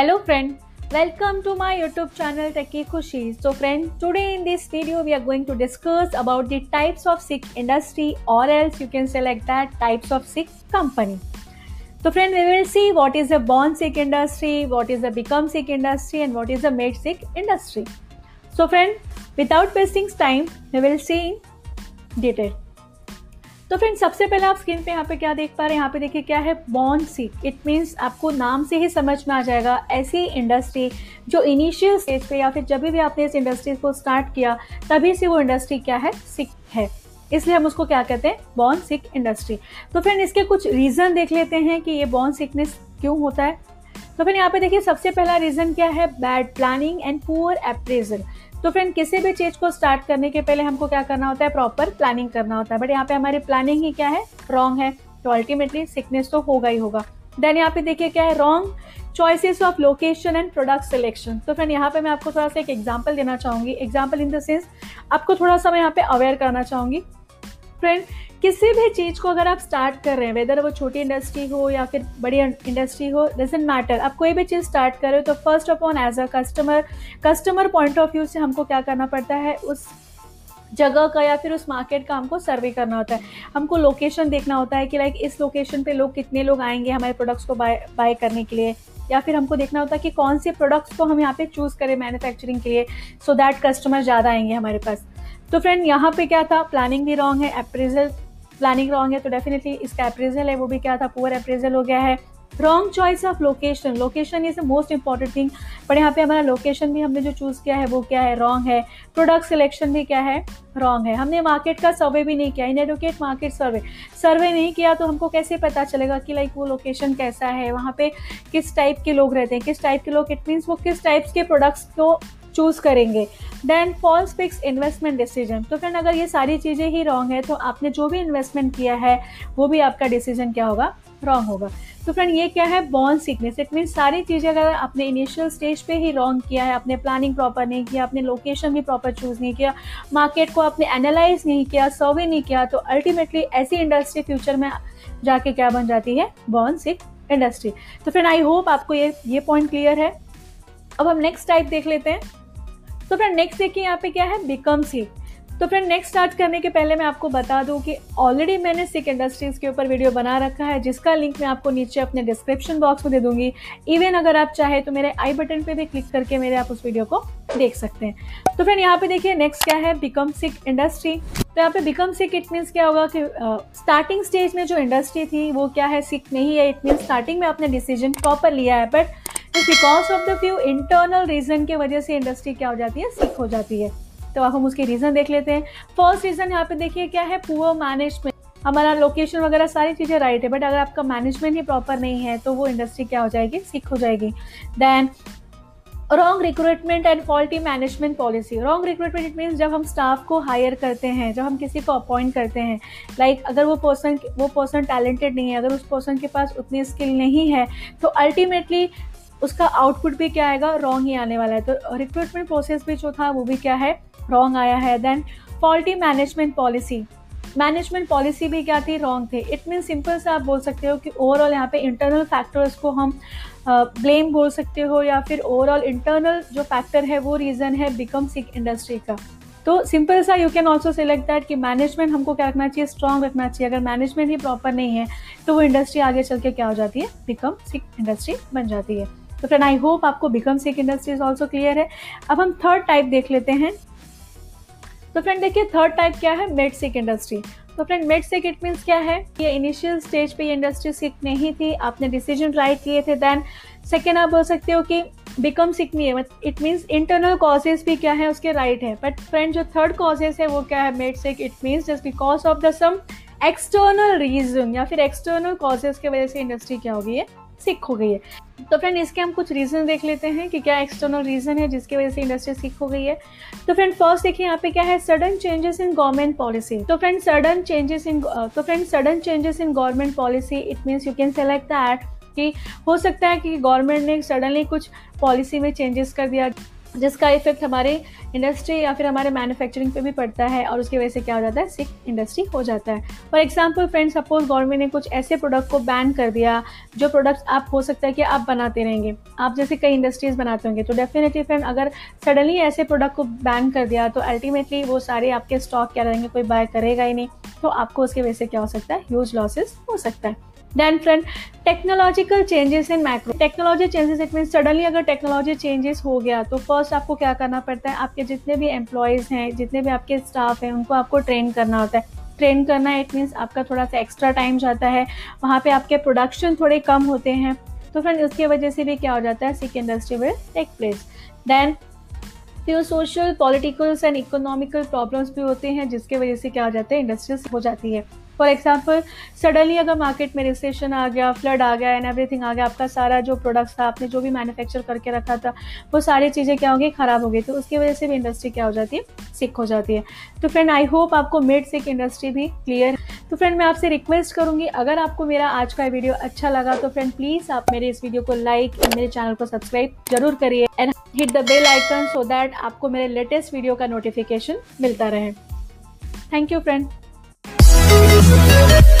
Hello friend, welcome to my YouTube channel Techie Khushi. So friend, today in this video we are going to discuss about the types of sick industry or else you can select that types of sick company. So friend, we will see what is a born sick industry, what is a become sick industry and what is a made sick industry. So friend, without wasting time, we will see in detail. तो friend सबसे पहले आप screen पे यहाँ पे क्या देख पा रहे हैं? यहाँ पे देखिए क्या है बॉन्ड सिक इट मीन्स आपको नाम से ही समझ में आ जाएगा ऐसी इंडस्ट्री जो इनिशियल स्टेज पे या फिर जब भी आपने इस इंडस्ट्री को स्टार्ट किया, तभी से वो इंडस्ट्री क्या है? सिक है। इसलिए हम उसको क्या कहते हैं? बॉन्ड सिक इंडस्ट्री तो फ्रेंड इसके कुछ रीज़न देख लेते हैं कि ये बॉन्ड सिकनेस क्यों होता है। तो फिर यहाँ पे देखिए, सबसे पहला रीज़न क्या है? Bad planning and poor appraisal तो फ्रेंड किसी भी चीज़ को स्टार्ट करने के पहले हमको क्या करना होता है? प्रॉपर प्लानिंग करना होता है। बट यहाँ पे हमारी प्लानिंग ही क्या है? रॉन्ग है। तो अल्टीमेटली सिकनेस तो होगा ही होगा। देन यहाँ पे देखिए क्या है? Wrong choices of location and product selection तो फ्रेंड यहाँ पे मैं आपको थोड़ा सा एक एग्ज़ाम्पल देना चाहूँगी। एग्ज़ाम्पल इन द सेंस आपको थोड़ा सा मैं यहाँ पे अवेयर करना चाहूँगी। फ्रेंड किसी भी चीज़ को अगर आप स्टार्ट कर रहे हैं वेदर वो छोटी इंडस्ट्री हो या फिर बड़ी इंडस्ट्री हो डजेंट मैटर आप कोई भी चीज़ स्टार्ट कर रहे हो तो first of on as a customer customer point of view से हमको क्या करना पड़ता है? उस जगह का या फिर उस मार्केट का हमको सर्वे करना होता है। हमको लोकेशन देखना होता है कि लाइक इस लोकेशन पे लोग कितने लोग आएँगे हमारे प्रोडक्ट्स को बाय बाय करने के लिए। या फिर हमको देखना होता है कि कौन से प्रोडक्ट्स को हम यहाँ पे चूज़ करें मैन्युफैक्चरिंग के लिए सो दैट कस्टमर ज़्यादा आएँगे हमारे पास। तो फ्रेंड यहाँ पे क्या था? प्लानिंग भी रॉन्ग है अप्रेजल प्लानिंग रॉन्ग है तो डेफिनेटली इसका अप्रेजल है, वो भी क्या था? पुअर अप्रेजल हो गया है। Wrong choice of location location is the most important thing पर यहाँ पे हमारा लोकेशन भी हमने जो चूज़ किया है, वो क्या है? रॉन्ग है। प्रोडक्ट सिलेक्शन भी क्या है? रॉन्ग है। हमने मार्केट का सर्वे भी नहीं किया। इन एडुकेट मार्केट सर्वे सर्वे नहीं किया तो हमको कैसे पता चलेगा कि लाइक वो लोकेशन कैसा है? वहाँ पे किस टाइप के लोग रहते हैं? किस टाइप के लोग? इट मीन्स वो किस टाइप्स के प्रोडक्ट्स को चूज़ करेंगे then false fix investment decision तो फ्रेंड अगर ये सारी चीज़ें ही रॉन्ग है तो आपने जो भी इन्वेस्टमेंट किया है, वो भी आपका डिसीज़न क्या होगा? रॉन्ग होगा. तो फ्रेंड ये क्या है? बॉन्ड सीकनेस इट मीन सारी चीज़ें अगर आपने इनिशियल स्टेज पे ही रॉन्ग किया है, आपने प्लानिंग प्रॉपर नहीं किया, आपने लोकेशन भी प्रॉपर चूज़ नहीं किया मार्केट को आपने एनालाइज नहीं किया सर्वे नहीं किया तो अल्टीमेटली ऐसी इंडस्ट्री फ्यूचर में जाके क्या बन जाती है? बॉन्ड सिक इंडस्ट्री तो फ्रेंड आई होप आपको ये ये पॉइंट क्लियर है. अब हम नेक्स्ट टाइप देख लेते हैं. तो फ्रेंड नेक्स्ट देखिए यहाँ पे क्या है? बिकम सी तो फ्रेंड नेक्स्ट स्टार्ट करने के पहले मैं आपको बता दूँ कि ऑलरेडी मैंने सिक इंडस्ट्रीज़ के ऊपर वीडियो बना रखा है, जिसका लिंक मैं आपको नीचे अपने डिस्क्रिप्शन बॉक्स में दे दूँगी। इवन अगर आप चाहे तो मेरे आई बटन पे भी क्लिक करके मेरे आप उस वीडियो को देख सकते हैं। तो फ्रेंड यहाँ पे देखिए नेक्स्ट क्या है? बिकम सिक इंडस्ट्री तो यहाँ पे बिकम सिक इट मीन्स क्या होगा कि स्टार्टिंग स्टेज में जो इंडस्ट्री थी, वो क्या है? सिक नहीं है इट मीन्स स्टार्टिंग में आपने डिसीज़न प्रॉपर लिया है but because of the few internal reason की वजह से इंडस्ट्री क्या हो जाती है? सिक हो जाती है। तो अब हम उसके रीजन देख लेते हैं। फ़र्स्ट रीजन यहाँ पे देखिए क्या है? पुअर मैनेजमेंट हमारा लोकेशन वगैरह सारी चीज़ें राइट है बट अगर आपका मैनेजमेंट ही प्रॉपर नहीं है तो वो इंडस्ट्री क्या हो जाएगी? सिक हो जाएगी। Then wrong recruitment and faulty management policy wrong recruitment it means जब हम स्टाफ को हायर करते हैं जब हम किसी को अपॉइंट करते हैं लाइक like, अगर वो पर्सन वो पर्सन टैलेंटेड नहीं है अगर उस पर्सन के पास उतनी स्किल नहीं है तो अल्टीमेटली उसका आउटपुट भी क्या आएगा? रॉन्ग ही आने वाला है। तो रिक्रूटमेंट प्रोसेस भी जो था वो भी क्या है? रॉन्ग आया है। Then faulty management policy management policy भी क्या थी? रॉन्ग थे। इट मीन सिंपल से आप बोल सकते हो कि ओवरऑल यहाँ पे इंटरनल फैक्टर्स को हम ब्लेम uh, बोल सकते हो या फिर ओवरऑल इंटरनल जो फैक्टर है वो रीज़न है बिकम सिक इंडस्ट्री का। तो सिंपल सा you can also select that कि मैनेजमेंट हमको क्या रखना चाहिए? स्ट्रॉन्ग रखना चाहिए। अगर मैनेजमेंट ही प्रॉपर नहीं है तो वो इंडस्ट्री आगे चल के क्या हो जाती है? बिकम सिक इंडस्ट्री बन जाती है। तो फ्रेंड आई होप आपको become sick industries also clear है। अब हम थर्ड टाइप देख लेते हैं। तो फ्रेंड देखिए थर्ड टाइप क्या है? मेड सिक इंडस्ट्री तो friend made sick it means क्या है? ये इनिशियल स्टेज पे ये इंडस्ट्री सिक नहीं थी, आपने डिसीज़न राइट किए थे देन सेकेंड आप बोल सकते हो कि बिकम सिक नहीं है इट मीन्स इंटरनल कॉजेज भी क्या है, उसके राइट है। बट फ्रेंड जो थर्ड कॉजेज है, वो क्या है? Made sick it means just because of the some external reason या फिर एक्सटर्नल कॉजेज की वजह से इंडस्ट्री क्या हो गई है सिक हो गई है। तो फ्रेंड इसके हम कुछ रीज़न देख लेते हैं कि क्या एक्सटर्नल रीज़न है जिसकी वजह से इंडस्ट्री सीख हो गई है। तो फ्रेंड फ़र्स्ट देखिए यहाँ पे क्या है sudden changes in government policy तो फ्रेंड सडन चेंजेस इन तो friend sudden changes in government policy it means you can select that कि हो सकता है कि गवर्नमेंट ने सडनली कुछ पॉलिसी में चेंजेस कर दिया। जिसका इफ़ेक्ट हमारे इंडस्ट्री या फिर हमारे मैन्युफैक्चरिंग पे भी पड़ता है और उसकी वजह से क्या हो जाता है? सिक इंडस्ट्री हो जाता है। For example friend suppose government ने कुछ ऐसे प्रोडक्ट को बैन कर दिया, जो प्रोडक्ट्स आप हो सकता है कि आप बनाते रहेंगे। आप जैसे कई इंडस्ट्रीज़ बनाते होंगे। तो डेफिनेटली फ्रेंड अगर सडनली ऐसे प्रोडक्ट को बैन कर दिया तो अल्टीमेटली वो सारे आपके स्टॉक क्या रहेंगे? कोई बाय करेगा ही नहीं। तो आपको उसकी वजह से क्या हो सकता है? ह्यूज लॉसेस हो सकता है। Then friend technological changes in macro technology changes it mean suddenly अगर टेक्नोलॉजी चेंजेस हो गया तो फ़र्स्ट आपको क्या करना पड़ता है? आपके जितने भी एम्प्लॉयज़ हैं, जितने भी आपके स्टाफ हैं, उनको आपको ट्रेन करना होता है। ट्रेन करना इट मीन्स आपका थोड़ा सा एक्स्ट्रा टाइम जाता है। वहाँ पे आपके प्रोडक्शन थोड़े कम होते हैं। तो फ्रेंड उसकी वजह से भी क्या हो जाता है? Sick industry will take place then फिर social politicals and economical problems भी होते हैं, जिसके वजह से क्या हो जाता है? इंडस्ट्रीज़ हो जाती है। फॉर एग्ज़ाम्पल सडनली अगर मार्केट में रिसेशन आ गया फ्लड आ गया एंड एवरीथिंग आ गया, आपका सारा जो प्रोडक्ट्स था, आपने जो भी मैन्युफैक्चर करके रखा था, वो सारी चीज़ें क्या होगी? ख़राब हो गई। तो उसकी वजह से भी इंडस्ट्री क्या हो जाती है? सिक हो जाती है। तो फ्रेंड आई होप आपको मिड सिक इंडस्ट्री भी क्लियर तो फ्रेंड मैं आपसे रिक्वेस्ट करूँगी, अगर आपको मेरा आज का वीडियो अच्छा लगा तो फ्रेंड प्लीज़ आप मेरे इस वीडियो को लाइक मेरे चैनल को सब्सक्राइब ज़रूर करिए and hit the bell icon so that आपको मेरे लेटेस्ट वीडियो का नोटिफिकेशन मिलता रहे। Thank you friend Thank you.